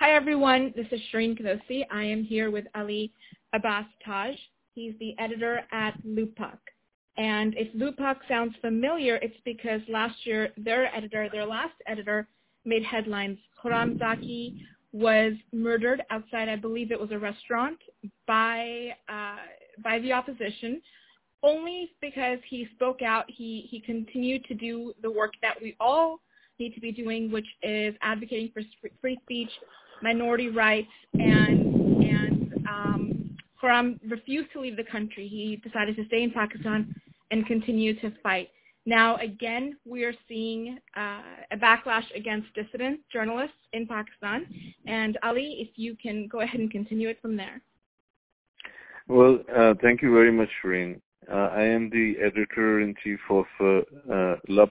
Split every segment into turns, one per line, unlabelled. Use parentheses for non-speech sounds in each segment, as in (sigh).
Hi, everyone. This is Shireen Qudosi. I am here with Ali Abbas Taj. He's the editor at Lupak. And if Lupak sounds familiar, it's because last year their editor, their last editor, made headlines. Khurram Zaki was murdered outside, I believe it was a restaurant, by uh, by the opposition, only because he spoke out. He he continued to do the work that we all need to be doing, which is advocating for free speech, minority rights, and and um, refused to leave the country. He decided to stay in Pakistan and continue to fight. Now, again, we are seeing uh, a backlash against dissident journalists in Pakistan. And Ali, if you can go ahead and continue it from there.
Well, uh, thank you very much, Shireen. Uh, I am the editor-in-chief of uh, uh, Lub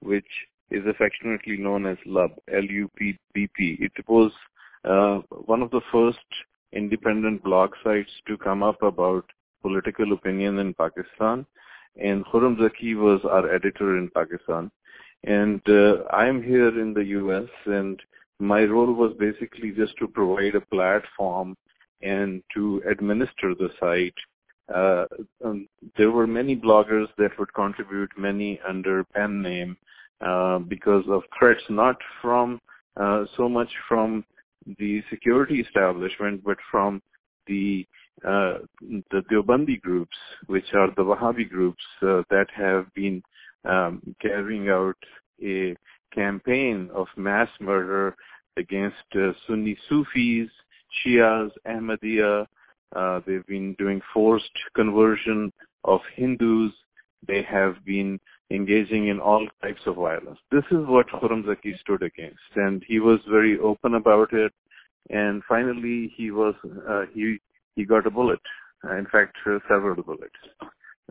which is affectionately known as Lub, L-U-P-B-P. It was uh, one of the first independent blog sites to come up about political opinion in Pakistan and Khurram Zaki was our editor in Pakistan. And uh, I'm here in the US, and my role was basically just to provide a platform and to administer the site. Uh, um, there were many bloggers that would contribute, many under pen name, uh, because of threats not from uh, so much from the security establishment, but from the uh, the Deobandi groups, which are the Wahhabi groups uh, that have been um, carrying out a campaign of mass murder against uh, Sunni Sufis, Shias, Ahmadiyya. They've been doing forced conversion of Hindus. They have been engaging in all types of violence. This is what Khurram Zaki stood against, and he was very open about it. And finally, he was uh, he he got a bullet. Uh, in fact, uh, several bullets.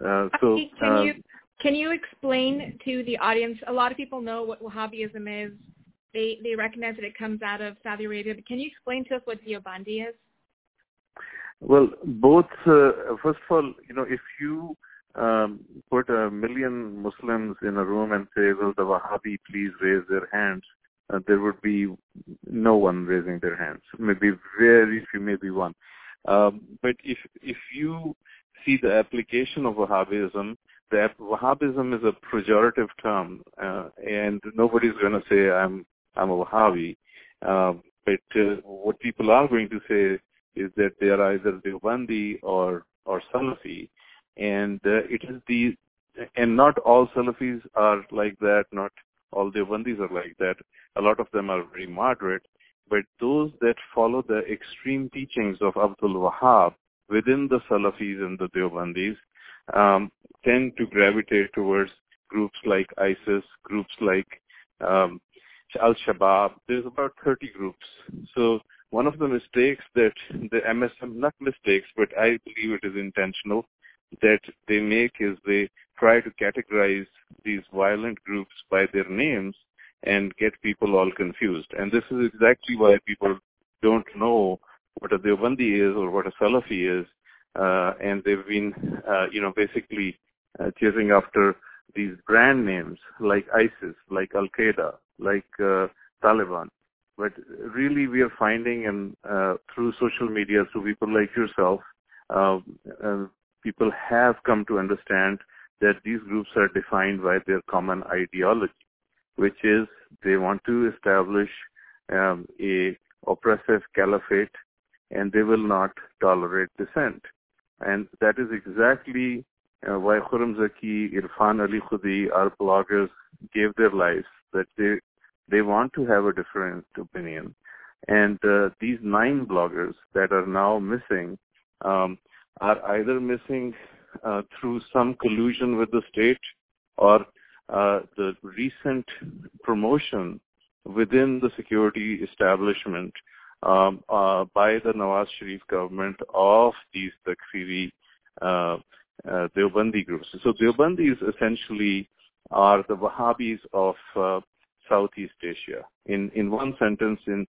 Uh, so
can you um, can you explain to the audience? A lot of people know what Wahhabism is. They they recognize that it comes out of Saudi Arabia. But can you explain to us what Deobandi is?
Well, both. Uh, first of all, you know, if you um, put a million Muslims in a room and say, "Will the Wahhabi please raise their hands?" Uh, there would be no one raising their hands. Maybe very few, maybe one. Um, but if if you see the application of Wahhabism, the Wahhabism is a pejorative term, uh, and nobody's going to say I'm I'm a Wahhabi. Uh, but uh, what people are going to say is that they are either Deobandi or or Salafi, and uh, it is the and not all Salafis are like that. Not all the Deobandis are like that. A lot of them are very moderate, but those that follow the extreme teachings of Abdul Wahab within the Salafis and the Deobandis um, tend to gravitate towards groups like ISIS, groups like um, Al-Shabaab. There's about 30 groups. So one of the mistakes that the MSM, not mistakes, but I believe it is intentional, that they make is they try to categorize these violent groups by their names and get people all confused. And this is exactly why people don't know what a Deobandi is or what a Salafi is. Uh, and they've been, uh, you know, basically uh, chasing after these brand names like ISIS, like Al-Qaeda, like uh, Taliban. But really we are finding and uh, through social media, through people like yourself, uh, people have come to understand that these groups are defined by their common ideology which is they want to establish um, a oppressive caliphate and they will not tolerate dissent. And that is exactly uh, why Khurram Zaki, Irfan Ali Khudi, our bloggers gave their lives, that they, they want to have a different opinion. And uh, these nine bloggers that are now missing um, are either missing uh, through some collusion with the state or uh, the recent promotion within the security establishment um, uh, by the Nawaz Sharif government of these Takfiri uh, uh, Deobandi groups. So Deobandis essentially are the Wahhabis of uh, Southeast Asia. In in one sentence, in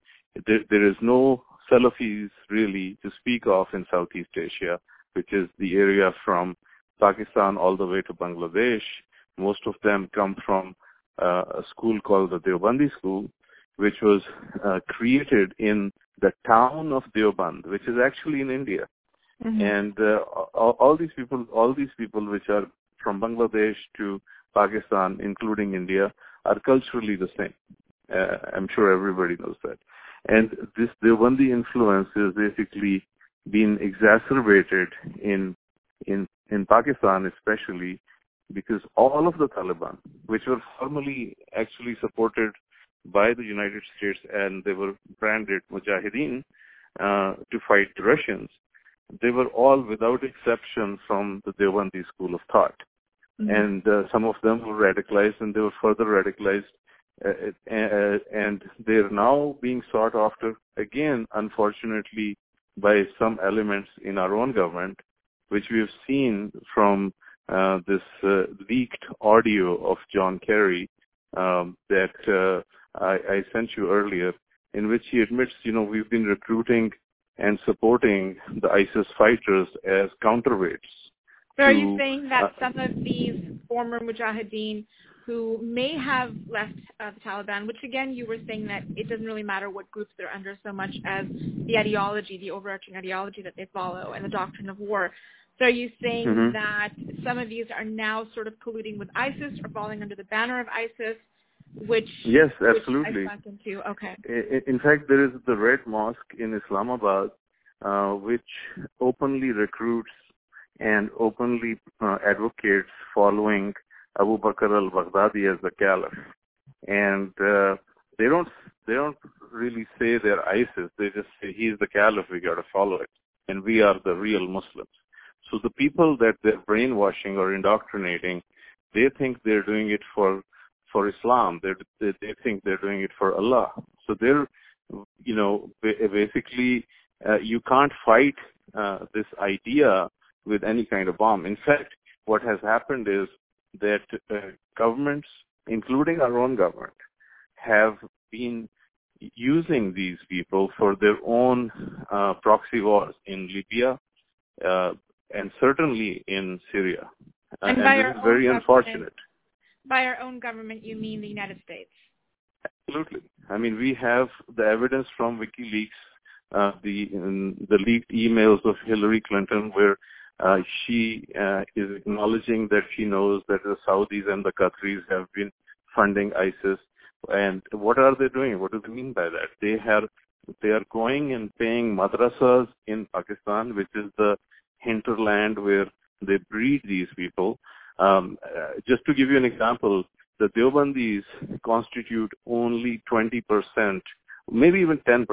there, there is no Salafis really to speak of in Southeast Asia, which is the area from Pakistan all the way to Bangladesh most of them come from uh, a school called the Deobandi School. which was uh, created in the town of Deoband, which is actually in India. Mm-hmm. And uh, all, all, these people, all these people which are from Bangladesh to Pakistan, including India, are culturally the same. Uh, I'm sure everybody knows that. And this Deobandi influence is basically been exacerbated in in in Pakistan, especially because all of the Taliban, which were formally actually supported by the United States and they were branded Mujahideen uh, to fight the Russians, they were all without exception from the Deobandi school of thought. Mm-hmm. And uh, some of them were radicalized and they were further radicalized. Uh, uh, and they're now being sought after again, unfortunately, by some elements in our own government, which we have seen from uh, this uh, leaked audio of John Kerry um, that uh, I, I sent you earlier, in which he admits, you know, we've been recruiting and supporting the ISIS fighters as counterweights.
So are you saying that uh, some of these former mujahideen who may have left uh, the Taliban, which again you were saying that it doesn't really matter what groups they're under so much as the ideology, the overarching ideology that they follow and the doctrine of war. So are you saying mm-hmm. that some of these are now sort of colluding with ISIS or falling under the banner of ISIS? which
yes, absolutely.
Which into. Okay.
In fact, there is the Red Mosque in Islamabad, uh, which openly recruits and openly uh, advocates following Abu Bakr al-Baghdadi as the caliph, and uh, they don't they don't really say they're ISIS. They just say he's the caliph. We got to follow it, and we are the real Muslims. So the people that they're brainwashing or indoctrinating, they think they're doing it for for Islam. They're, they they think they're doing it for Allah. So they're, you know, basically uh, you can't fight uh, this idea with any kind of bomb. In fact, what has happened is that uh, governments, including our own government, have been using these people for their own uh, proxy wars in Libya uh, and certainly in Syria.
And, and this is very unfortunate by our own government, you mean the United States?
Absolutely. I mean, we have the evidence from WikiLeaks, uh, the the leaked emails of Hillary Clinton, where uh, she uh, is acknowledging that she knows that the Saudis and the Qataris have been funding ISIS. And what are they doing? What do they mean by that? They have they are going and paying madrasas in Pakistan, which is the hinterland where they breed these people. Um, uh, just to give you an example, the Deobandis constitute only 20%, maybe even 10%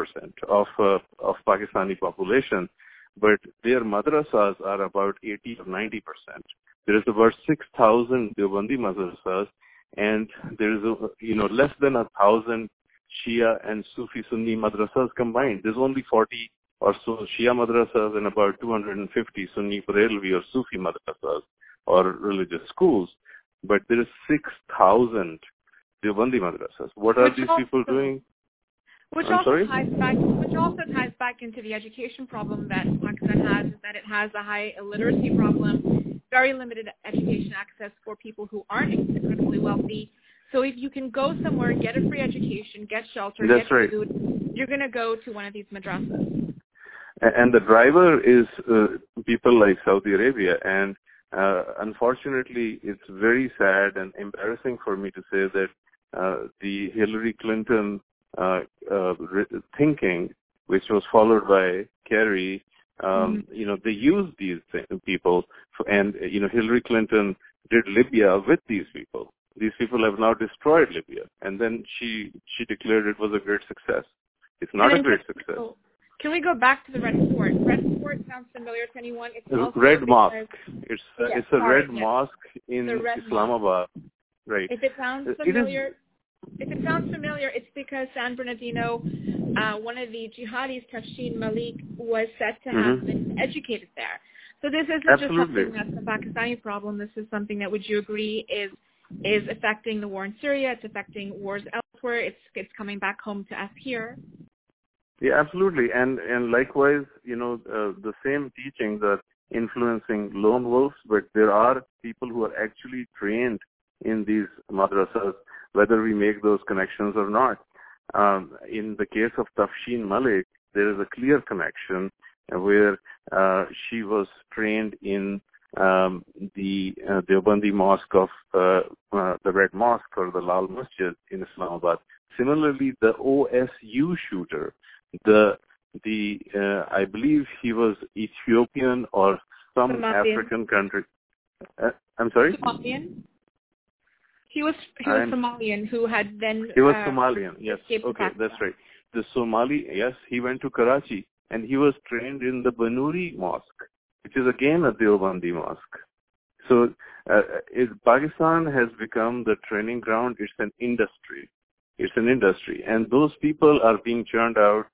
of uh, of Pakistani population, but their madrasas are about 80 or 90%. There is about 6,000 Deobandi madrasas, and there is a, you know less than a thousand Shia and Sufi Sunni madrasas combined. There's only 40 or so Shia madrasas and about 250 Sunni Barelvi or Sufi madrasas or religious schools, but there is 6,000 Deobandi madrasas. What which are these people doing?
Which
I'm
also
sorry?
ties back, which also ties back into the education problem that Pakistan has, is that it has a high illiteracy problem, very limited education access for people who aren't incredibly wealthy. So if you can go somewhere, get a free education, get shelter,
That's
get
right.
food, you're going to go to one of these madrasas.
And the driver is uh, people like Saudi Arabia, and uh, unfortunately, it's very sad and embarrassing for me to say that uh, the Hillary Clinton uh, uh, thinking, which was followed by Kerry, um, mm-hmm. you know, they used these th- people, for, and you know, Hillary Clinton did Libya with these people. These people have now destroyed Libya, and then she she declared it was a great success. It's not a great success.
Can we go back to the Red Fort? Red Fort sounds familiar to anyone. It's
Red Mosque. It's a, yes, it's a sorry, Red yes. Mosque in red Islamabad. Mosque. Right.
If it sounds familiar, it if it sounds familiar, it's because San Bernardino, uh, one of the jihadis, Tashfeen Malik, was said to have mm-hmm. been educated there. So this isn't
Absolutely.
just something that's a Pakistani problem. This is something that, would you agree, is is affecting the war in Syria. It's affecting wars elsewhere. It's it's coming back home to us here.
Yeah, absolutely. And and likewise, you know, uh, the same teachings are influencing lone wolves, but there are people who are actually trained in these madrasas, whether we make those connections or not. um, in the case of Tashfeen Malik, there is a clear connection where uh, she was trained in um, the uh, Deobandi Mosque of uh, uh, the Red Mosque or the Lal Masjid in Islamabad. Similarly, the OSU shooter, the the uh, I believe he was Ethiopian or some
Somalian.
African country. Uh, I'm sorry.
Somalian. He was he was
I'm-
Somalian who had then
He was
uh,
Somalian. Yes. Okay, that's right. The Somali. Yes, he went to Karachi and he was trained in the Banuri Mosque, which is again a Deobandi mosque. So, uh, is Pakistan has become the training ground. It's an industry. It's an industry, and those people are being churned out.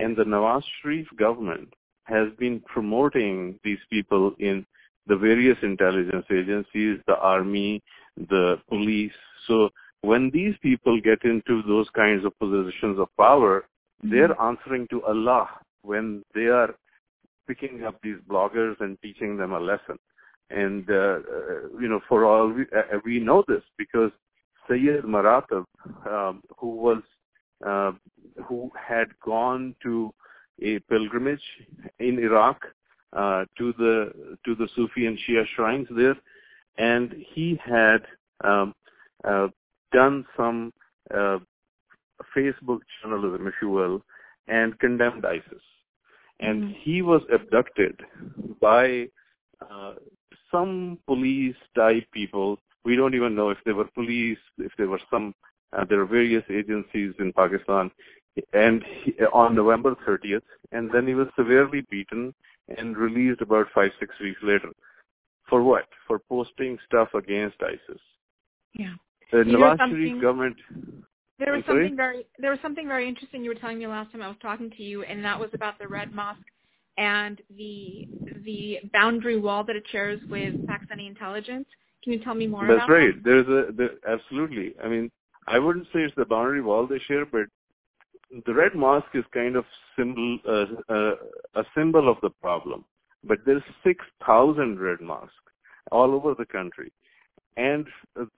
And the Nawaz Sharif government has been promoting these people in the various intelligence agencies, the army, the police. So when these people get into those kinds of positions of power, they're answering to Allah when they are picking up these bloggers and teaching them a lesson. And, uh, uh, you know, for all, we, uh, we know this because Sayyid Maratab, um, who was, uh, who had gone to a pilgrimage in Iraq, uh, to the, to the Sufi and Shia shrines there, and he had, um, uh, done some, uh, Facebook journalism, if you will, and condemned ISIS. And
Mhm.
he was abducted by uh, some police type people. We don't even know if they were police, if they were some, uh, there are various agencies in Pakistan. And he, on November 30th, and then he was severely beaten and released about five, six weeks later. For what? For posting stuff against ISIS.
Yeah.
The Nawaz Sharif government
There was
I'm sorry?
something very there was something very interesting you were telling me last time I was talking to you, and that was about the Red Mosque and the the boundary wall that it shares with Pakistani intelligence. Can you tell me more about that?
That's right. There's a there, absolutely. I mean, I wouldn't say it's the boundary wall they share, but the red mosque is kind of symbol uh, uh, a symbol of the problem. But there's six thousand red mosques all over the country, and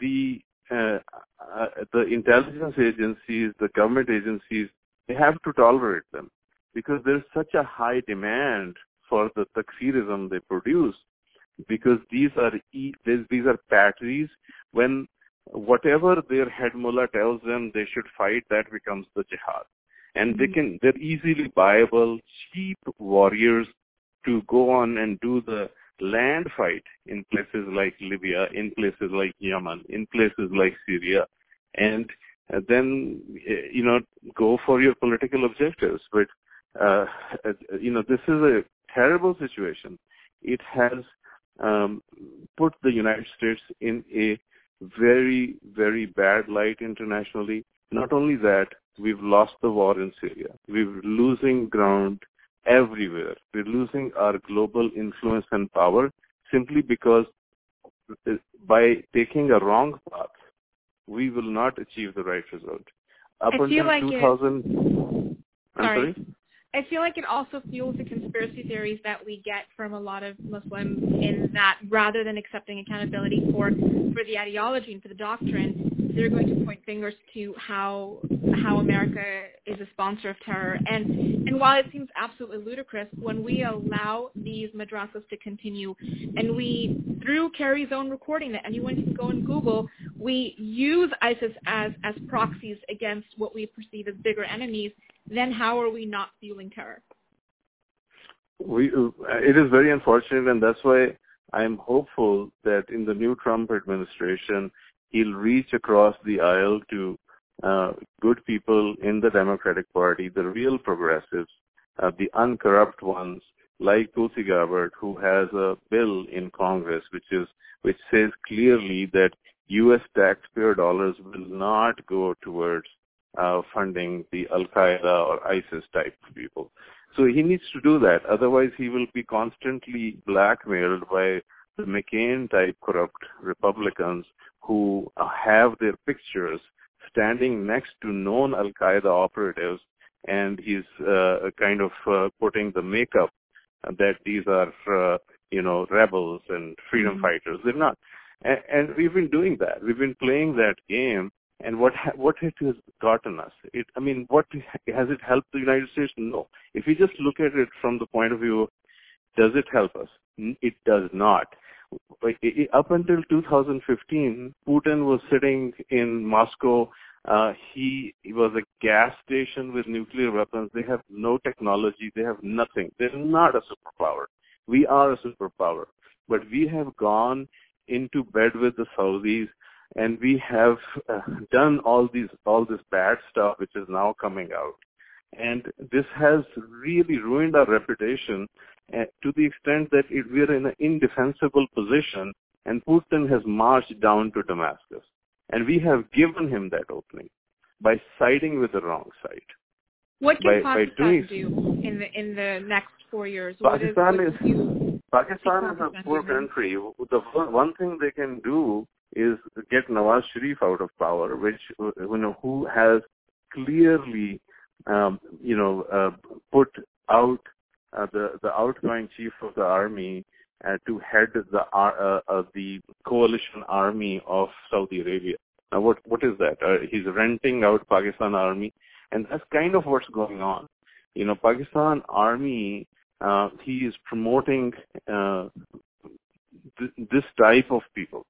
the uh, uh, the intelligence agencies, the government agencies, they have to tolerate them because there's such a high demand for the takfirism they produce because these are e- these, these are batteries. When whatever their head mullah tells them they should fight that becomes the jihad. And they
Mhm.
can they're easily buyable cheap warriors to go on and do the land fight in places like Libya in places like Yemen in places like Syria and then you know go for your political objectives but uh, you know this is a terrible situation it has um, put the United States in a very, very bad light internationally. Not only that, we've lost the war in Syria. We're losing ground everywhere. We're losing our global influence and power simply because uh, by taking a wrong path, we will not achieve the right result. Up
I feel
until
like it-
2000, I'm
Sorry.
sorry?
I feel like it also fuels the conspiracy theories that we get from a lot of Muslims in that rather than accepting accountability for for the ideology and for the doctrine, they're going to point fingers to how how America is a sponsor of terror. And and while it seems absolutely ludicrous, when we allow these madrasas to continue and we through Kerry's own recording that anyone can go and Google, we use ISIS as as proxies against what we perceive as bigger enemies then how are we not fueling terror?
We, it is very unfortunate, and that's why I'm hopeful that in the new Trump administration, he'll reach across the aisle to uh, good people in the Democratic Party, the real progressives, uh, the uncorrupt ones, like Tulsi Gabbard, who has a bill in Congress which is which says clearly that U.S. taxpayer dollars will not go towards uh, funding the Al Qaeda or ISIS type people. So he needs to do that. Otherwise, he will be constantly blackmailed by the McCain type corrupt Republicans who have their pictures standing next to known Al Qaeda operatives, and he's uh, kind of uh, putting the makeup that these are, uh, you know, rebels and freedom
Mhm.
fighters. They're not. And, and we've been doing that. We've been playing that game and what ha- what it has gotten us. It, I mean, what has it helped the United States? No. If you just look at it from the point of view, does it help us? It does not. Up until 2015, Putin was sitting in Moscow. Uh, he, was a gas station with nuclear weapons. They have no technology. They have nothing. They're not a superpower. We are a superpower, but we have gone into bed with the Saudis and we have uh, done all these all this bad stuff which is now coming out and this has really ruined our reputation uh, to the extent that it, we're in an indefensible position and Putin has marched down to Damascus and we have given him that opening by siding with the wrong side
what can by, Pakistan by do in the in the next four years?
Pakistan is, is Pakistan is a poor country. The one thing they can do is get Nawaz Sharif out of power, which you know who has clearly um, you know uh, put out uh, the the outgoing chief of the army uh, to head the uh, uh, the coalition army of Saudi Arabia. Now, what what is that? Uh, he's renting out Pakistan army, and that's kind of what's going on. You know, Pakistan army. Uh, he is promoting uh, th- this type of people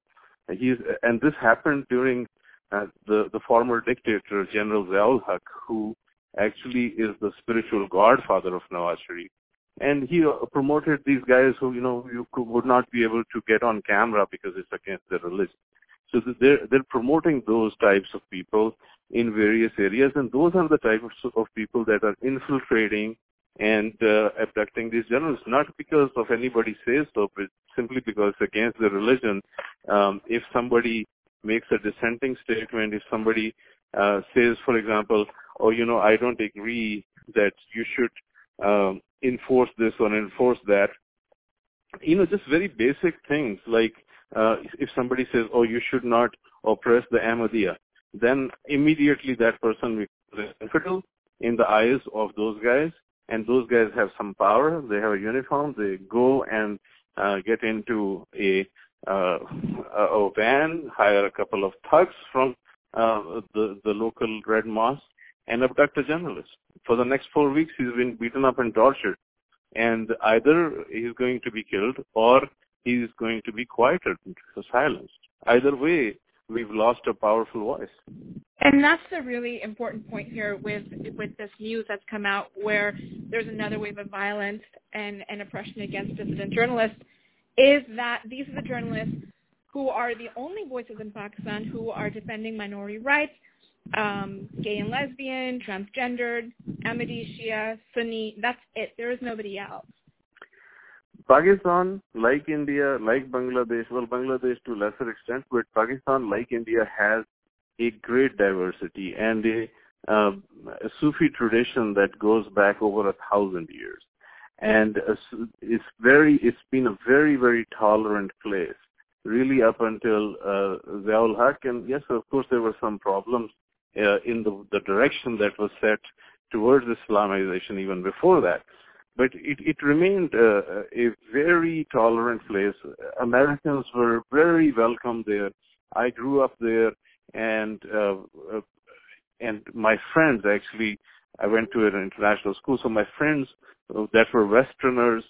He's, and this happened during uh, the, the former dictator, General Ziaul Haq, who actually is the spiritual godfather of Nawaz Sharif. And he uh, promoted these guys who, you know, you could, would not be able to get on camera because it's against their religion. So they're, they're promoting those types of people in various areas, and those are the types of people that are infiltrating and uh, abducting these journalists, not because of anybody says so, but simply because against the religion. Um, if somebody makes a dissenting statement, if somebody uh, says, for example, oh, you know, I don't agree that you should um, enforce this or enforce that, you know, just very basic things like uh, if somebody says, oh, you should not oppress the Ahmadiyya, then immediately that person becomes infidel in the eyes of those guys and those guys have some power. They have a uniform. They go and uh, get into a uh, a van, hire a couple of thugs from uh, the the local Red Mosque, and abduct a journalist. For the next four weeks, he's been beaten up and tortured, and either he's going to be killed or he's going to be quieted, silenced. Either way, we've lost a powerful voice.
And that's the really important point here with with this news that's come out where there's another wave of violence and, and oppression against dissident journalists is that these are the journalists who are the only voices in Pakistan who are defending minority rights, um, gay and lesbian, transgendered, Ahmadi, Sunni. That's it. There is nobody else.
Pakistan, like India, like Bangladesh, well, Bangladesh to a lesser extent, but Pakistan, like India, has a great diversity and a, uh, a Sufi tradition that goes back over a thousand years. And it's very, it's been a very, very tolerant place, really up until uh, Ziaul Haq. And yes, of course, there were some problems uh, in the, the direction that was set towards Islamization even before that but it, it remained uh, a very tolerant place. Americans were very welcome there. I grew up there, and uh, uh, and my friends actually, I went to an international school, so my friends that were Westerners,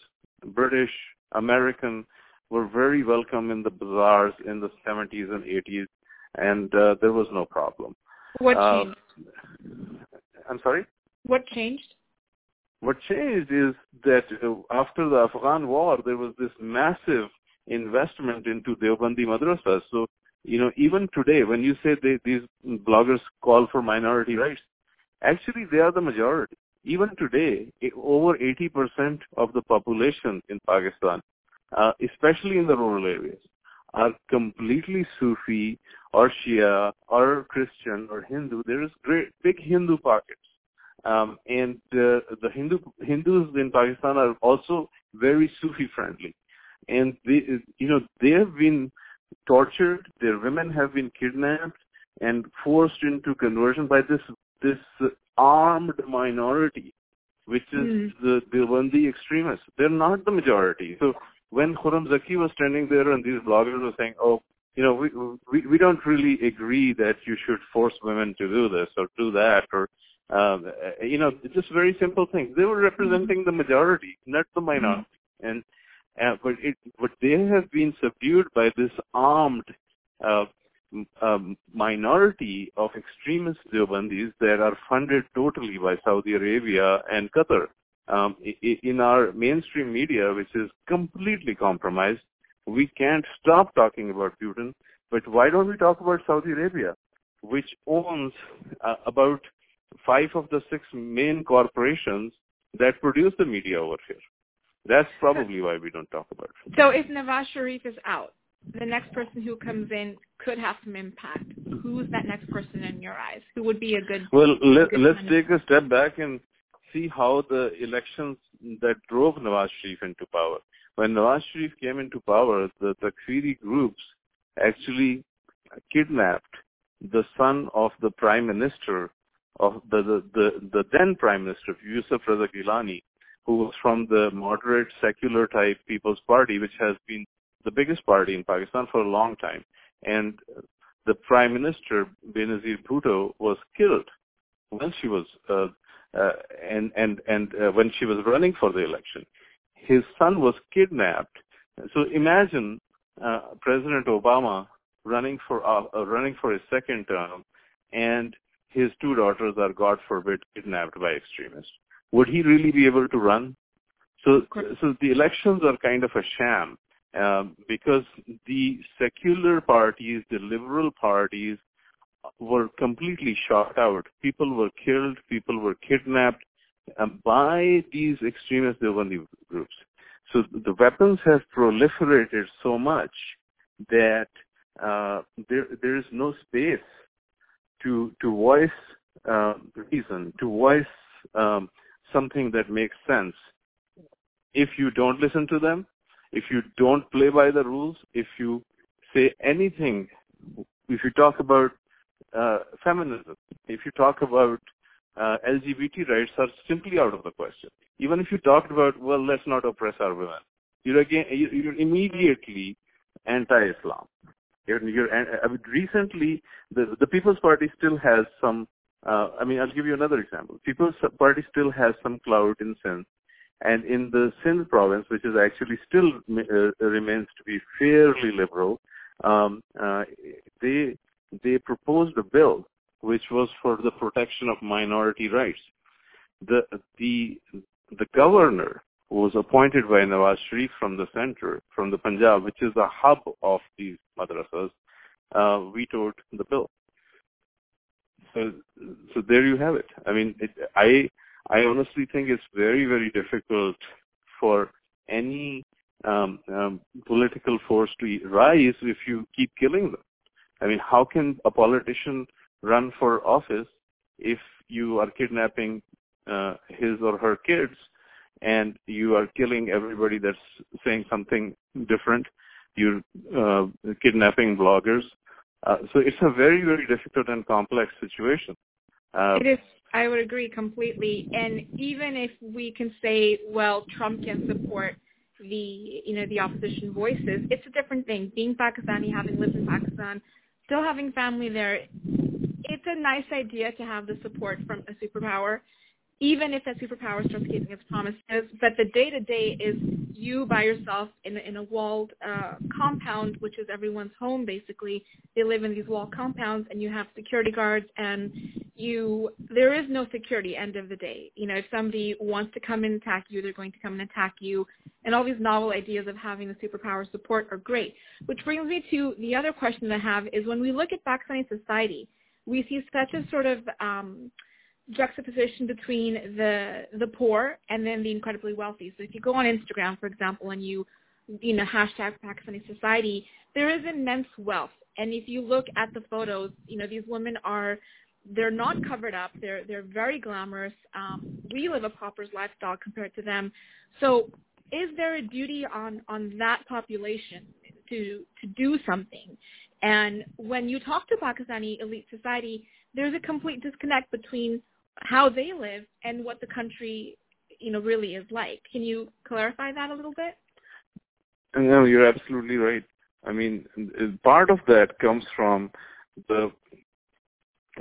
British, American, were very welcome in the bazaars in the 70s and 80s, and uh, there was no problem.
What uh, changed?
I'm sorry.
What changed?
What changed is that after the Afghan war, there was this massive investment into Deobandi madrasas. So, you know, even today, when you say they, these bloggers call for minority rights, actually they are the majority. Even today, over 80% of the population in Pakistan, uh, especially in the rural areas, are completely Sufi or Shia or Christian or Hindu. There is great big Hindu pockets. Um, and uh, the Hindu Hindus in Pakistan are also very Sufi friendly, and they, you know, they have been tortured. Their women have been kidnapped and forced into conversion by this this armed minority, which is mm. the Deobandi extremists. They're not the majority. So when Khurram Zaki was standing there and these bloggers were saying, "Oh, you know, we, we we don't really agree that you should force women to do this or do that or um, you know, just very simple things. They were representing the majority, not the minority. Mm-hmm. And uh, but it but they have been subdued by this armed uh, um, minority of extremist Deobandis that are funded totally by Saudi Arabia and Qatar. Um, in our mainstream media, which is completely compromised, we can't stop talking about Putin. But why don't we talk about Saudi Arabia, which owns uh, about five of the six main corporations that produce the media over here? That's probably why we don't talk about it.
So if Nawaz Sharif is out, the next person who comes in could have some impact. Who's that next person in your eyes? Who would be a good?
Well, let, let's take a step back and see how the elections that drove Nawaz Sharif into power. When Nawaz Sharif came into power, the Takfiri groups actually kidnapped the son of the prime minister of the the, the, the then prime minister Yusuf Raza Gilani, who was from the moderate secular type People's Party, which has been the biggest party in Pakistan for a long time. And the Prime Minister, Benazir Bhutto, was killed when she was uh, uh, and and and uh, when she was running for the election. His son was kidnapped. So imagine uh, President Obama running for uh, uh, running for his second term, and his two daughters are, God forbid, kidnapped by extremists. Would he really be able to run? So, so the elections are kind of a sham um, because the secular parties, the liberal parties, were completely shot out. People were killed, people were kidnapped by these extremist Deobandi groups. So the weapons have proliferated so much that uh, there there is no space to to voice uh, reason, to voice um, something that makes sense. If you don't listen to them, if you don't play by the rules, if you say anything, if you talk about uh, feminism, if you talk about uh, LGBT rights are simply out of the question. Even if you talked about, well, let's not oppress our women, you're again, you're immediately anti-Islam. You're, you're, I mean, recently, the the People's Party still has some. Uh, I mean, I'll give you another example. People's Party still has some clout in Sindh, and in the Sindh province, which is actually still uh, remains to be fairly liberal, um, uh, they they proposed a bill which was for the protection of minority rights. The the the governor who was appointed by Nawaz Sharif from the center, from the Punjab, which is the hub of these madrasas, uh, vetoed the bill. So, so there you have it. I mean, it, I I honestly think it's very, very difficult for any um, um, political force to rise if you keep killing them. I mean, how can a politician run for office if you are kidnapping uh, his or her kids and you are killing everybody that's saying something different? You're uh, kidnapping bloggers. Uh, so it's a very, very difficult and complex situation.
Uh, it is I would agree completely. And even if we can say, well, Trump can support the you know the opposition voices, it's a different thing. Being Pakistani, having lived in Pakistan, still having family there, it's a nice idea to have the support from a superpower even if that superpower starts keeping its promises. But the day to day is you by yourself in in a walled uh, compound, which is everyone's home basically. They live in these walled compounds, and you have security guards, and you there is no security. End of the day, you know, if somebody wants to come and attack you, they're going to come and attack you. And all these novel ideas of having the superpower support are great. Which brings me to the other question I have is when we look at Pakistani society, we see such a sort of um, juxtaposition between the the poor and then the incredibly wealthy. So if you go on Instagram, for example, and you you know hashtag Pakistani society, there is immense wealth. And if you look at the photos, you know these women are they're not covered up. They're they're very glamorous. Um, we live a pauper's lifestyle compared to them. So is there a duty on on that population to to do something? And when you talk to Pakistani elite society, there's a complete disconnect between how they live and what the country, you know, really is like. Can you clarify that a little bit?
No, you're absolutely right. I mean, part of that comes from the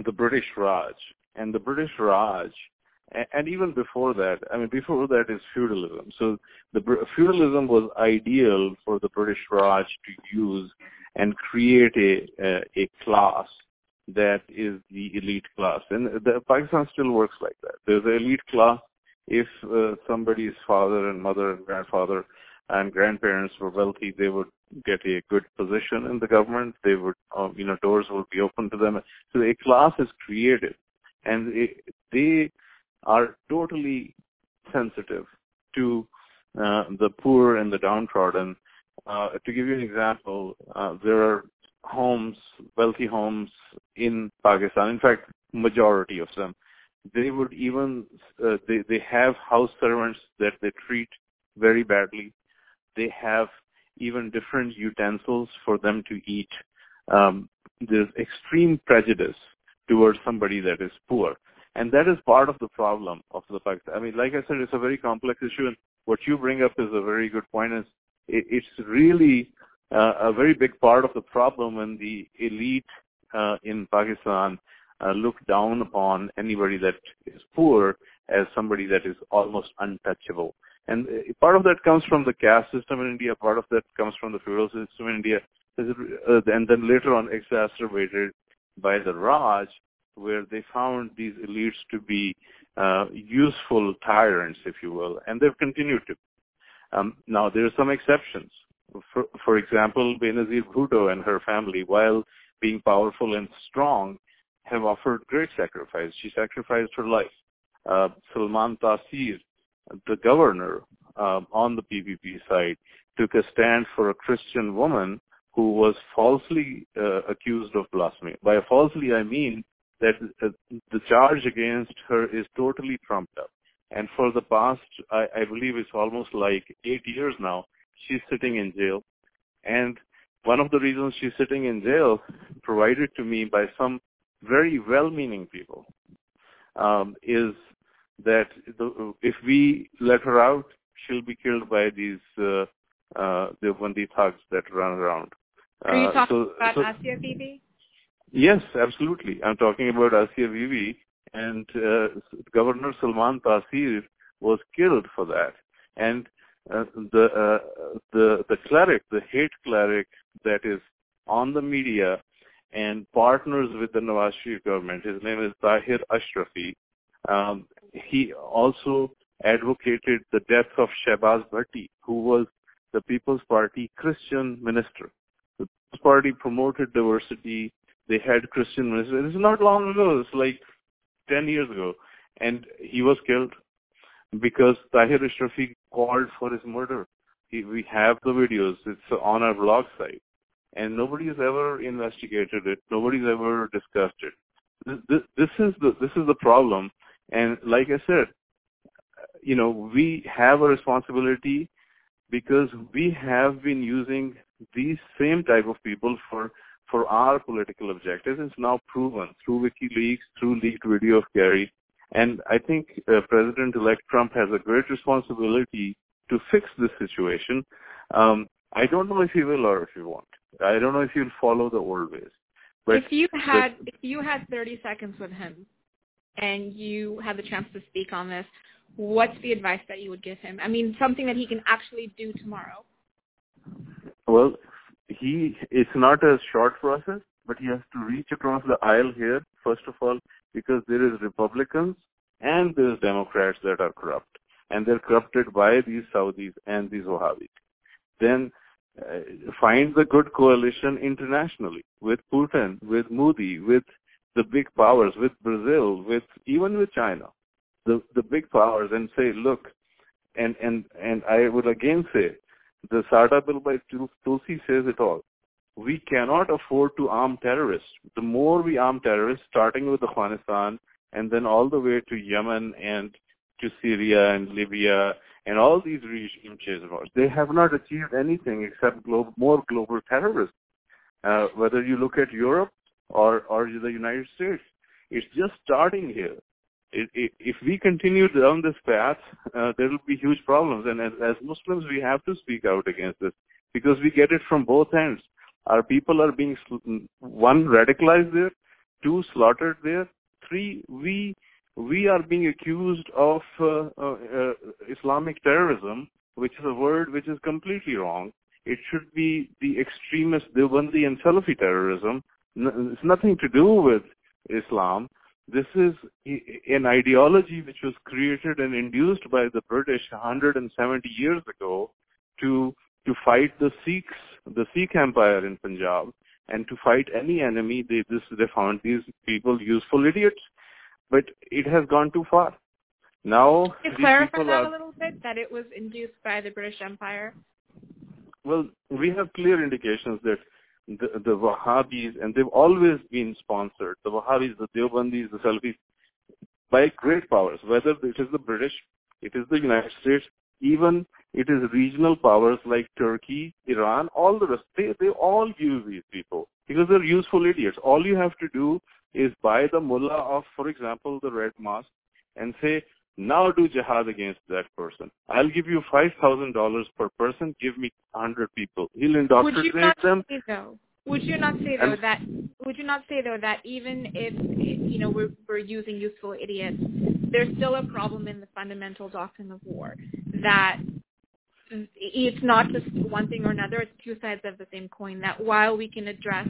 the British Raj, and the British Raj, and even before that, I mean, before that is feudalism. So the feudalism was ideal for the British Raj to use and create a a class that is the elite class, and the Pakistan still works like that. There's an elite class. If uh, somebody's father and mother and grandfather and grandparents were wealthy, they would get a good position in the government. They would, um, you know, doors would be open to them. So a class is created, and it, they are totally sensitive to uh, the poor and the downtrodden. Uh, to give you an example, uh, there are homes, wealthy homes in Pakistan. In fact, majority of them, they would even uh, they they have house servants that they treat very badly. They have even different utensils for them to eat. Um, there's extreme prejudice towards somebody that is poor. And that is part of the problem of the fact. I mean, like I said, it's a very complex issue, and what you bring up is a very good point. Is it, it's really uh, a very big part of the problem when the elite uh, in Pakistan uh, look down upon anybody that is poor as somebody that is almost untouchable. And uh, part of that comes from the caste system in India, part of that comes from the feudal system in India, uh, and then later on exacerbated by the Raj, where they found these elites to be uh, useful tyrants, if you will, and they've continued to. Um, now, there are some exceptions. For, for example, Benazir Bhutto and her family, while being powerful and strong, have offered great sacrifice. She sacrificed her life. Uh, Salman Taseer the governor um, on the PPP side took a stand for a Christian woman who was falsely uh, accused of blasphemy. By falsely, I mean that uh, the charge against her is totally trumped up. And for the past, I, I believe it's almost like eight years now, she's sitting in jail. And one of the reasons she's sitting in jail, provided to me by some very well-meaning people, um, is that the, if we let her out, she'll be killed by these uh, uh, Deobandi thugs that run around.
Are you uh, talking so, about so, Asia Bibi?
Yes, absolutely. I'm talking about Asia Bibi, and uh, Governor Salman Taseer was killed for that. And uh, the uh, the the cleric, the hate cleric that is on the media and partners with the Nawaz Sharif government. His name is Tahir Ashrafi. Um, he also advocated the death of Shehbaz Bhatti, who was the People's Party Christian minister. The People's Party promoted diversity. They had Christian ministers. It's not long ago. It's like 10 years ago. And he was killed because Tahir Ashrafi called for his murder. He, we have the videos. It's on our blog site. And nobody's ever investigated it. Nobody's ever discussed it. This, this, this is the this is the problem and like I said, you know, we have a responsibility because we have been using these same type of people for for our political objectives. It's now proven through WikiLeaks, through leaked video of Kerry. And I think uh, President-elect Trump has a great responsibility to fix this situation. Um, I don't know if he will or if he won't. I don't know if he'll follow the old ways.
But if you had if you had 30 seconds with him, and you had the chance to speak on this, what's the advice that you would give him? I mean, something that he can actually do tomorrow.
Well, he it's not a short process, but he has to reach across the aisle here, first of all, because there is Republicans and there's Democrats that are corrupt. And they're corrupted by these Saudis and these Wahhabis. Then uh, find the good coalition internationally with Putin, with Modi, with the big powers, with Brazil, with even with China, the the big powers, and say, look, and and and I would again say, the SATA bill by Tulsi says it all. We cannot afford to arm terrorists. The more we arm terrorists, starting with Afghanistan and then all the way to Yemen and to Syria and Libya and all these regime they have not achieved anything except more global terrorism. Uh, whether you look at Europe or or the United States. It's just starting here. It, it, if we continue down this path, uh, there will be huge problems. And as, as Muslims, we have to speak out against this. because we get it from both ends. Our people are being, one, radicalized there, two, slaughtered there, three, we we are being accused of uh, uh, uh, Islamic terrorism, which is a word which is completely wrong. It should be the extremist Deobandi and Salafi terrorism. It's nothing to do with Islam. This is an ideology which was created and induced by the British 170 years ago to to fight the Sikhs, the Sikh Empire in Punjab, and to fight any enemy. They this they found these people useful idiots, but it has gone too far. Now,
Can you clarify that a little bit that it was induced by the British Empire?
Well, we have clear indications that the, the Wahhabis, and they've always been sponsored, the Wahhabis, the Deobandis, the Salafis, by great powers, whether it is the British, it is the United States, even it is regional powers like Turkey, Iran, all the rest, they, they all use these people because they're useful idiots. All you have to do is buy the mullah of, for example, the Red Mosque and say, now do jihad against that person. I'll give you $5,000 per person. Give me 100 people. He'll indoctrinate would them.
Say, though, would you not say though that would you not say though that even if you know we're we're using useful idiots, there's still a problem in the fundamental doctrine of war that it's not just one thing or another. It's two sides of the same coin. That while we can address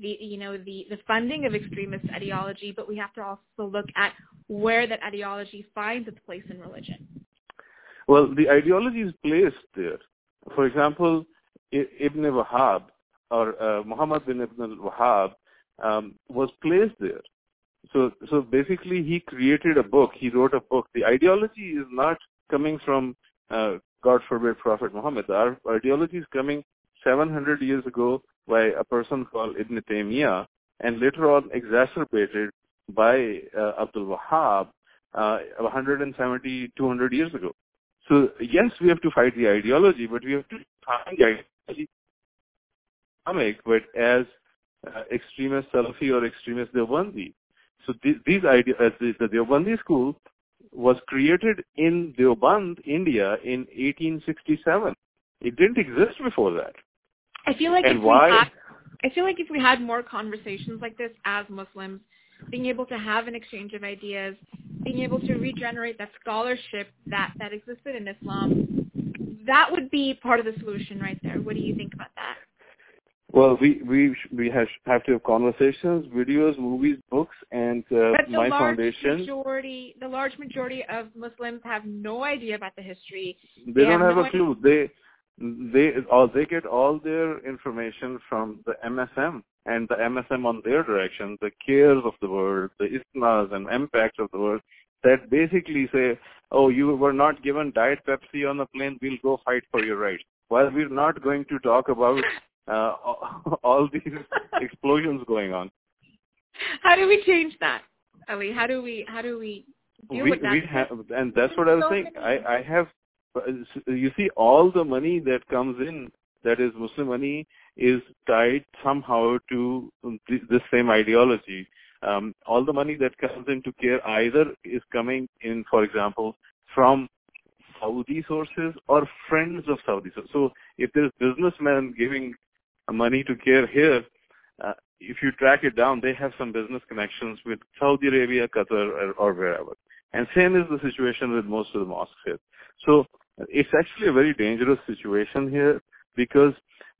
the you know the the funding of extremist ideology, but we have to also look at where that ideology finds its place in religion.
Well, the ideology is placed there. For example, Ibn Wahab or uh, Muhammad bin Ibn al-Wahhab um, was placed there. So, so basically, he created a book. He wrote a book. The ideology is not coming from, uh, God forbid, Prophet Muhammad. Our ideology is coming 700 years ago by a person called Ibn Taymiyyah and later on exacerbated by uh, Abdul Wahhab uh, 170, 200 years ago. So yes, we have to fight the ideology, but we have to find the ideology Islamic, but as uh, extremist Salafi or extremist Deobandi. So th- these ideas, uh, the, the Deobandi school was created in Deoband, India in 1867. It didn't exist before that.
I feel like
and
if
why?
We had, I feel like if we had more conversations like this as Muslims, being able to have an exchange of ideas, being able to regenerate that scholarship that, that existed in Islam, that would be part of the solution right there. What do you think about that?
Well, we we we have have to have conversations, videos, movies, books, and uh,
but the
my
large
foundation.
Majority, the large majority of Muslims have no idea about the history.
They,
they
don't
have,
have
no
a clue. They they all they get all their information from the MSM and the MSM on their direction, the CAIRs of the world, the ISNAs and MPACs of the world that basically say, oh, you were not given Diet Pepsi on the plane, we'll go fight for your rights. While we're not going to talk about uh, (laughs) all these (laughs) explosions going on.
How do we change that, Ali? How do we how do we
we,
with that?
We have, and that's what I was saying. I, I have, you see, all the money that comes in, that is Muslim money, is tied somehow to this same ideology. Um, all the money that comes into CAIR either is coming in, for example, from Saudi sources or friends of Saudi sources. So if there's businessmen giving money to CAIR here, uh, if you track it down, they have some business connections with Saudi Arabia, Qatar, or, or wherever. And same is the situation with most of the mosques here. So it's actually a very dangerous situation here because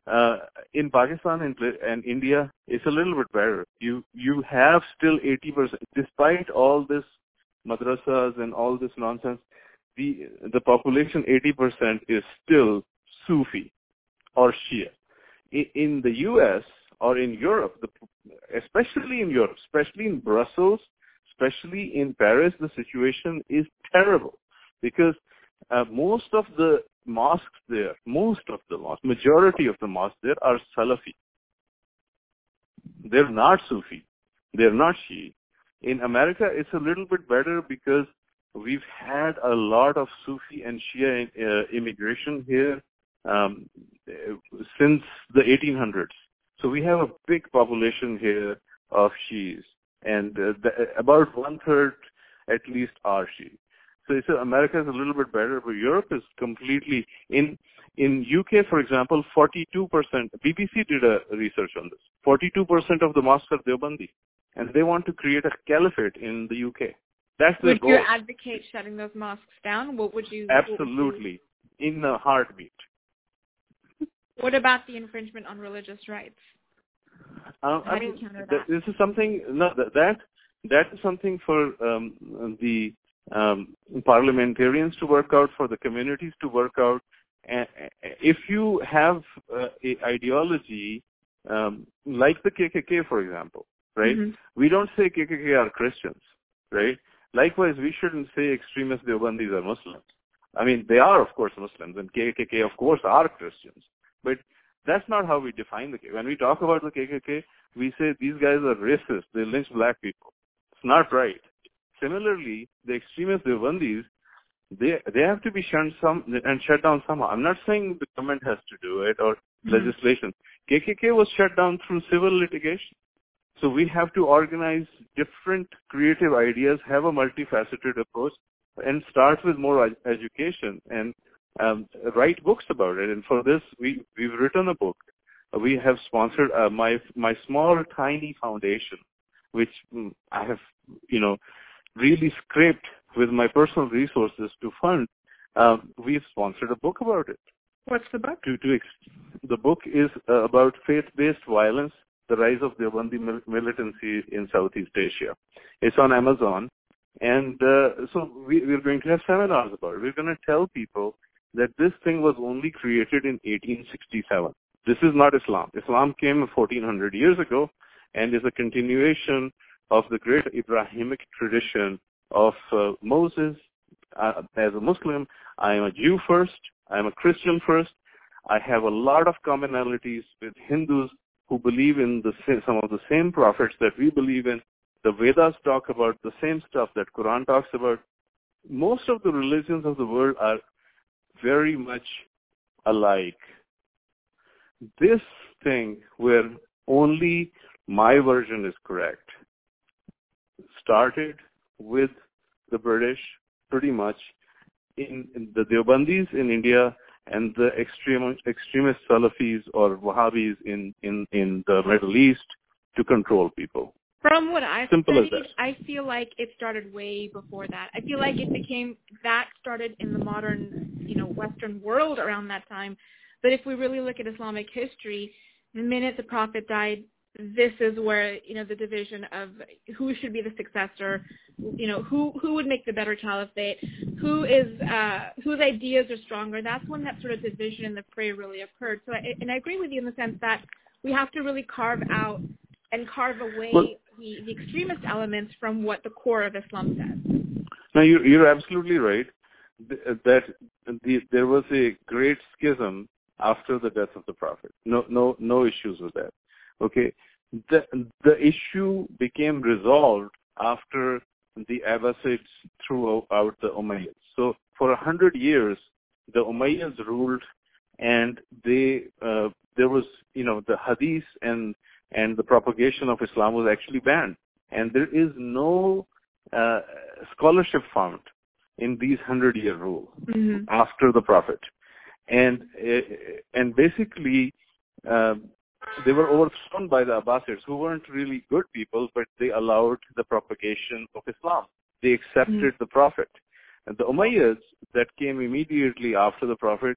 uh, in Pakistan and, and India, it's a little bit better. You you have still 80%, despite all this madrasas and all this nonsense, the the population 80% is still Sufi or Shia in the U.S. or in Europe, especially in Europe, especially in Brussels, especially in Paris, the situation is terrible because uh, most of the mosques there, most of the mosques, majority of the mosques there are Salafi. They're not Sufi. They're not Shia. In America, it's a little bit better because we've had a lot of Sufi and Shia uh, immigration here um, since the 1800s. So we have a big population here of Shiis, and uh, the, about one third at least are Shia. So, so America is a little bit better, but Europe is completely in In UK, for example, 42%, BBC did a research on this. 42% of the mosques are Deobandi, and they want to create a caliphate in the UK. That's
the
goal.
would you advocate shutting those mosques down? What would you? what would you-
Absolutely, in a heartbeat.
What about the infringement on religious rights?
Um, I mean,
counter
th-
that?
this is something no, th- that that is something for um, the um, parliamentarians to work out, for the communities to work out. If you have uh, a ideology um, like the KKK, for example, right?
Mhm.
We don't say KKK are Christians, right? Likewise, we shouldn't say extremist Deobandis are Muslims. I mean, they are, of course, Muslims, and KKK, of course, are Christians. But that's not how we define the KKK. When we talk about the KKK, we say these guys are racist. They lynch black people. It's not right. Similarly, the extremists, extremist Deobandis, they they have to be shunned some and shut down somehow. I'm not saying the government has to do it or
Mhm.
legislation. KKK was shut down through civil litigation. So we have to organize different creative ideas, have a multifaceted approach, and start with more education and um, write books about it. And for this, we we've written a book. Uh, We have sponsored uh, my my small tiny foundation, which mm, I have you know really scraped with my personal resources to fund. Um, we've sponsored a book about it
What's the book?
to, to ex- the book is uh, about faith-based violence, the rise of Deobandi mil- militancy in Southeast Asia. It's on Amazon, and uh, so we, we're going to have seminars about it. We're going to tell people that this thing was only created in 1867. This is not Islam. Islam came 1400 years ago and is a continuation of the great Abrahamic tradition of uh, Moses. Uh, as a Muslim, I am a Jew first. I am a Christian first. I have a lot of commonalities with Hindus who believe in the some of the same prophets that we believe in. The Vedas talk about the same stuff that Quran talks about. Most of the religions of the world are very much alike. This thing where only my version is correct started with the British pretty much in, in the Deobandis in India and the extreme, extremist Salafis or Wahhabis in, in, in the Middle East to control people.
From what I've
Simple
studied. I feel like it started way before that. I feel like it became that started in the modern, you know, Western world around that time. But if we really look at Islamic history, the minute the Prophet died, this is where you know the division of who should be the successor, you know, who who would make the better caliphate, who is uh, whose ideas are stronger. That's when that sort of division in the fray really occurred. So, I, and I agree with you in the sense that we have to really carve out and carve away
Well-
the, the extremist elements from what the core of Islam says.
Now you're, you're absolutely right that the, there was a great schism after the death of the Prophet. No, no, no issues with that. Okay, the the issue became resolved after the Abbasids threw out the Umayyads. So for a hundred years, the Umayyads ruled, and they uh, there was you know the Hadith and and the propagation of Islam was actually banned, and there is no uh, scholarship found in these hundred year rule
Mm-hmm.
after the prophet. And uh, and basically um, they were overthrown by the Abbasids who weren't really good people but they allowed the propagation of Islam. They accepted
Mhm.
the prophet. And the Umayyads that came immediately after the prophet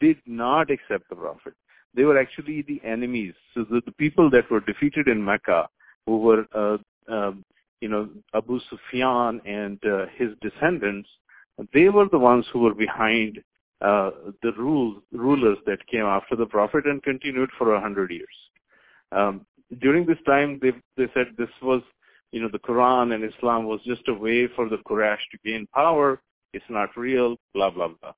did not accept the prophet they were actually the enemies so the, the people that were defeated in Mecca who were uh, um, you know Abu Sufyan and uh, his descendants they were the ones who were behind uh, the rules, rulers that came after the Prophet and continued for a hundred years. Um, during this time, they they said this was, you know, the Quran and Islam was just a way for the Quraysh to gain power. It's not real, blah blah blah,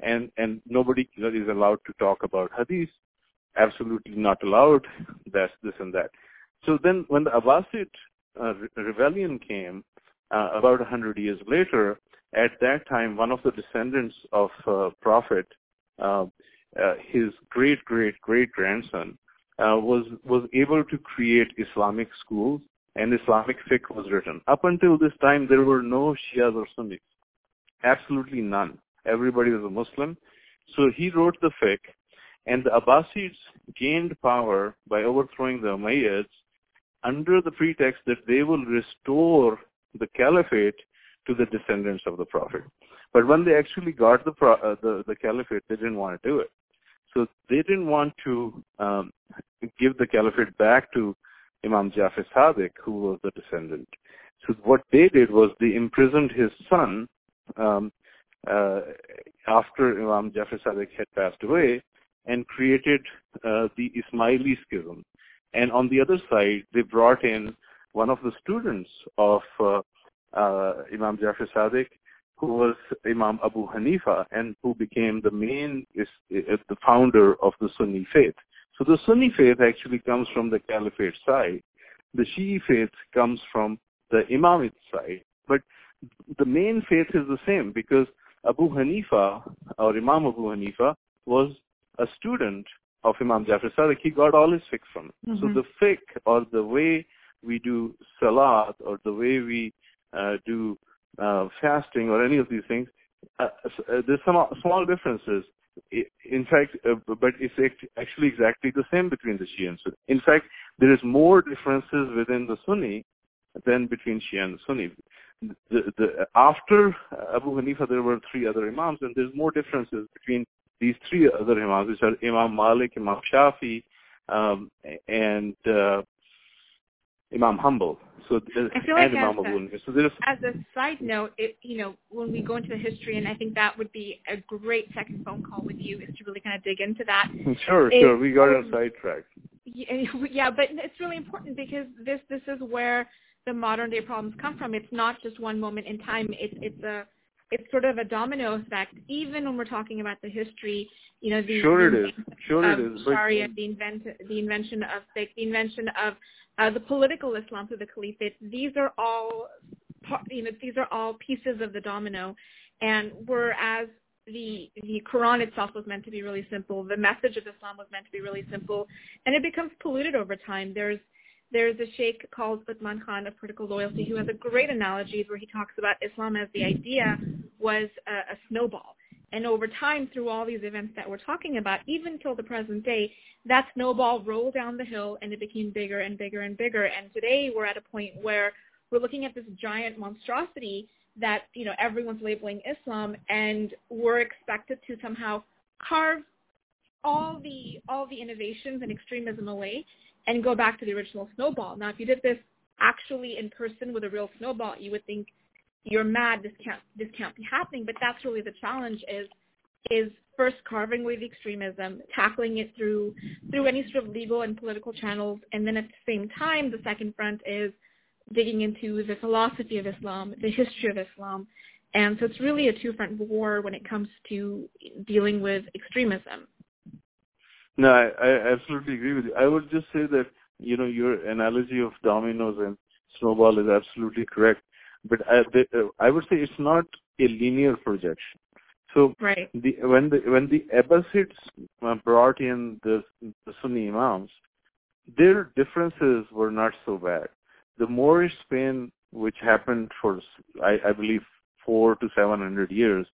and and nobody is allowed to talk about Hadith. Absolutely not allowed. That's this and that. So then, when the Abbasid uh, re- rebellion came uh, about a hundred years later, at that time, one of the descendants of uh, Prophet, uh, uh, his great great great grandson, uh, was was able to create Islamic schools, and Islamic fiqh was written. Up until this time, there were no Shias or Sunnis, absolutely none. Everybody was a Muslim, So he wrote the fiqh, and the Abbasids gained power by overthrowing the Umayyads under the pretext that they will restore the caliphate to the descendants of the Prophet. But when they actually got the, uh, the, the caliphate, they didn't want to do it. So they didn't want to um, give the caliphate back to Imam Jafar Sadiq, who was the descendant. So what they did was they imprisoned his son um, uh, after Imam Jafar Sadiq had passed away and created uh, the Ismaili schism. And on the other side, they brought in one of the students of uh, uh, Imam Jafar Sadiq, who was Imam Abu Hanifa, and who became the main, is, is the founder of the Sunni faith. So the Sunni faith actually comes from the Caliphate side. The Shi'i faith comes from the Imamate side. But the main faith is the same because Abu Hanifa, or Imam Abu Hanifa, was a student of Imam Jafar Sadiq. He got all his fiqh from it. Mm-hmm. So the fiqh, or the way we do salat, or the way we uh, do uh, fasting, or any of these things, uh, uh there's some small differences. In fact, uh, but it's actually exactly the same between the Shia and Sunni. In fact, there is more differences within the Sunni than between Shia and Sunni. The, the, after Abu Hanifa, there were three other Imams, and there's more differences between these three other Imams, which are Imam Malik, Imam Shafi, um, and uh, Imam Hanbal. So
I feel like Imam as, a, so as a side note, it, you know, when we go into the history, and I think that would be a great second phone call with you, is to really kind of dig into that. (laughs)
Sure, it, sure. We got um, sidetracked.
Yeah, (laughs) yeah, but it's really important because this this is where the modern day problems come from. It's not just one moment in time. It's it's a it's sort of a domino effect. Even when we're talking about the history, you know, the
sure it is, sure it is.
The invent the invention of the invention of uh, the political Islam through the Caliphate. These are all, you know, these are all pieces of the domino. And whereas the the Quran itself was meant to be really simple, the message of Islam was meant to be really simple, and it becomes polluted over time. There's there's a sheikh called Uthman Khan of Political Loyalty who has a great analogy where he talks about Islam as the idea was a, a snowball. And over time, through all these events that we're talking about, even till the present day, that snowball rolled down the hill and it became bigger and bigger and bigger. And today we're at a point where we're looking at this giant monstrosity that, you know, everyone's labeling Islam and we're expected to somehow carve all the all the innovations and extremism away and go back to the original snowball. Now, if you did this actually in person with a real snowball, you would think you're mad. This can't this can't be happening. But that's really the challenge is is first carving away the extremism, tackling it through through any sort of legal and political channels, and then at the same time, the second front is digging into the philosophy of Islam, the history of Islam, and so it's really a two-front war when it comes to dealing with extremism.
No, I, I absolutely agree with you. I would just say that, you know, your analogy of dominoes and snowball is absolutely correct. But I, the, I would say it's not a linear projection. So
right.
the, when the when the Abbasids uh, brought in the, the Sunni Imams, their differences were not so bad. The Moorish Spain, which happened for I, I believe four to seven hundred years,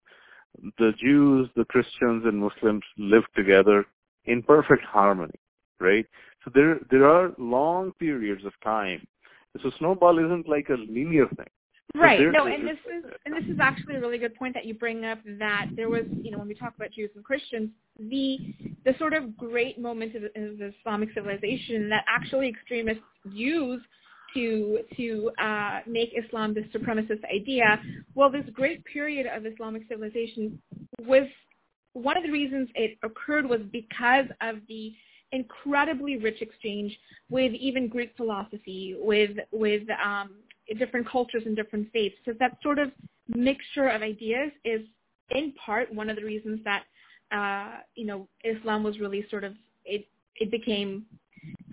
the Jews, the Christians, and Muslims lived together in perfect harmony, right? So there there are long periods of time. So snowball isn't like a linear thing.
Right. No, and this is and this is actually a really good point that you bring up that there was, you know, when we talk about Jews and Christians, the the sort of great moment of, of Islamic civilization that actually extremists use to to uh, make Islam this supremacist idea. Well, this great period of Islamic civilization was one of the reasons it occurred was because of the incredibly rich exchange with even Greek philosophy, with with um, different cultures and different faiths. So that sort of mixture of ideas is in part one of the reasons that uh, you know Islam was really sort of it it became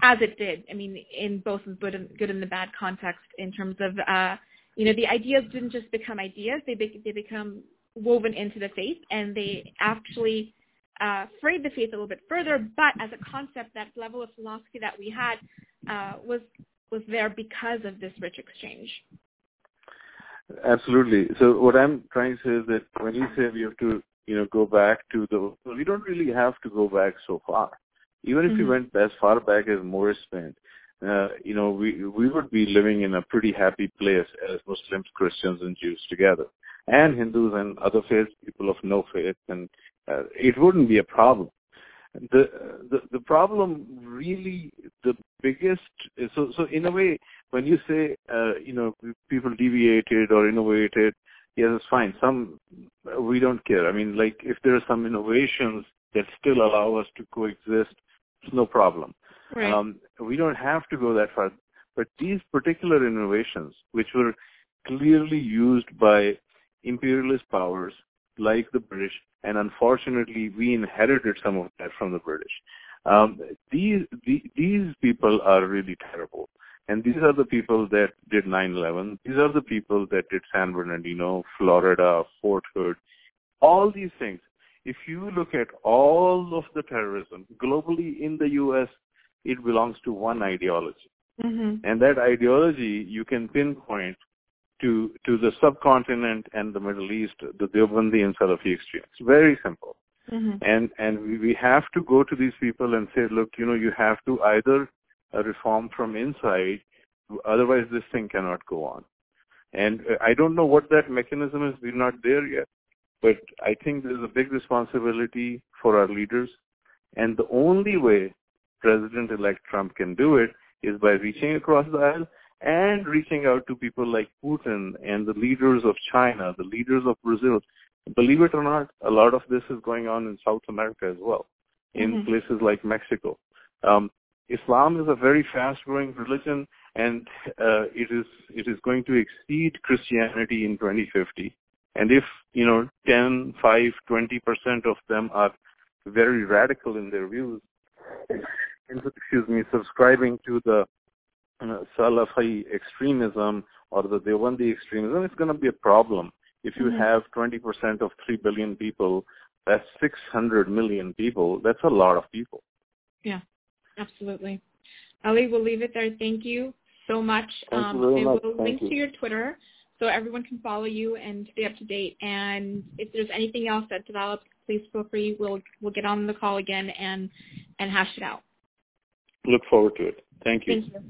as it did. I mean, in both the good and, good and the bad context, in terms of uh, you know the ideas didn't just become ideas; they be, they become woven into the faith, and they actually uh, frayed the faith a little bit further. But as a concept, that level of philosophy that we had uh, was was there because of this rich exchange.
Absolutely. So what I'm trying to say is that when you say we have to you know, go back to the, we don't really have to go back so far. Even if mm-hmm. we went as far back as Morris went, uh, you know, we we would be living in a pretty happy place as Muslims, Christians, and Jews together, and Hindus and other faiths, people of no faith, and uh, it wouldn't be a problem. The the the problem really the biggest so so in a way when you say uh, you know people deviated or innovated yes it's fine some we don't care i mean like if there are some innovations that still allow us to coexist it's no problem
right. um,
we don't have to go that far but these particular innovations which were clearly used by imperialist powers like the british and unfortunately we inherited some of that from the british um, these the, these people are really terrible and these are the people that did 9/11. These are the people that did San Bernardino, Florida, Fort Hood, all these things. If you look at all of the terrorism globally in the U.S., it belongs to one ideology,
mm-hmm.
and that ideology you can pinpoint to to the subcontinent and the Middle East, the Deobandi and Salafi extremes. Very simple.
Mm-hmm.
And and we, we have to go to these people and say, look, you know, you have to either reform from inside. Otherwise, this thing cannot go on. And uh, I don't know what that mechanism is. We're not there yet. But I think there's a big responsibility for our leaders. And the only way President-elect Trump can do it is by reaching across the aisle and reaching out to people like Putin and the leaders of China, the leaders of Brazil. Believe it or not, a lot of this is going on in South America as well, in mm-hmm. places like Mexico. Um, Islam is a very fast-growing religion, and uh, it is it is going to exceed Christianity in 2050. And if you know 10, 5, 20 percent of them are very radical in their views, (laughs) excuse me, subscribing to the Salafi extremism or the Deobandi extremism, it's going to be a problem. If you mm-hmm. have 20% of 3 billion people, that's 600 million people. That's a lot of people.
Yeah. Absolutely. Ali, we'll leave it there. Thank you so much.
Thank um, you very much.
We'll
Thank
link
you.
to your Twitter so everyone can follow you and stay up to date. And if there's anything else that develops, please feel free. We'll we'll get on the call again and and hash it out.
Look forward to it. Thank you.
Thank you.